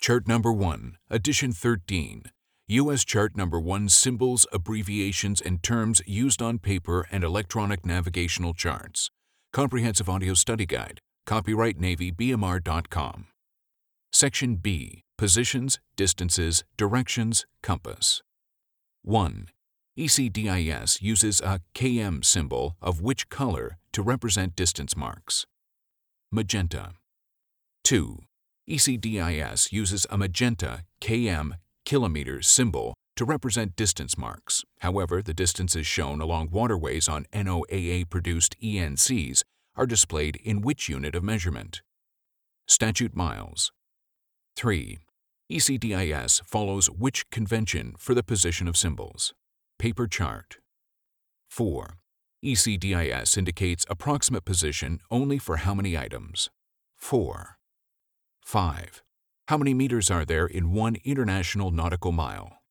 Chart number 1, edition 13. U.S. Chart number 1 Symbols, abbreviations, and terms used on paper and electronic navigational charts. Comprehensive Audio Study Guide. Copyright NavyBMR.com. Section B Positions, Distances, Directions, Compass. 1. ECDIS uses a KM symbol of which color to represent distance marks? Magenta. 2. ECDIS uses a magenta km kilometers symbol to represent distance marks. However, the distances shown along waterways on NOAA produced ENCs are displayed in which unit of measurement? Statute miles. 3. ECDIS follows which convention for the position of symbols? Paper chart. 4. ECDIS indicates approximate position only for how many items? 4. 5. How many meters are there in one international nautical mile?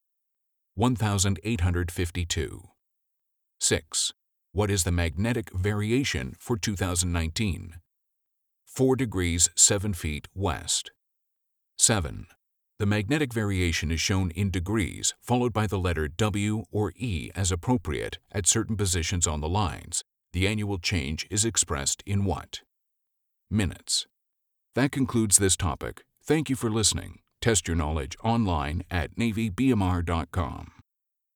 1,852. 6. What is the magnetic variation for 2019? 4 degrees 7 feet west. 7. The magnetic variation is shown in degrees, followed by the letter W or E as appropriate at certain positions on the lines. The annual change is expressed in what? Minutes. That concludes this topic. Thank you for listening. Test your knowledge online at NavyBMR.com.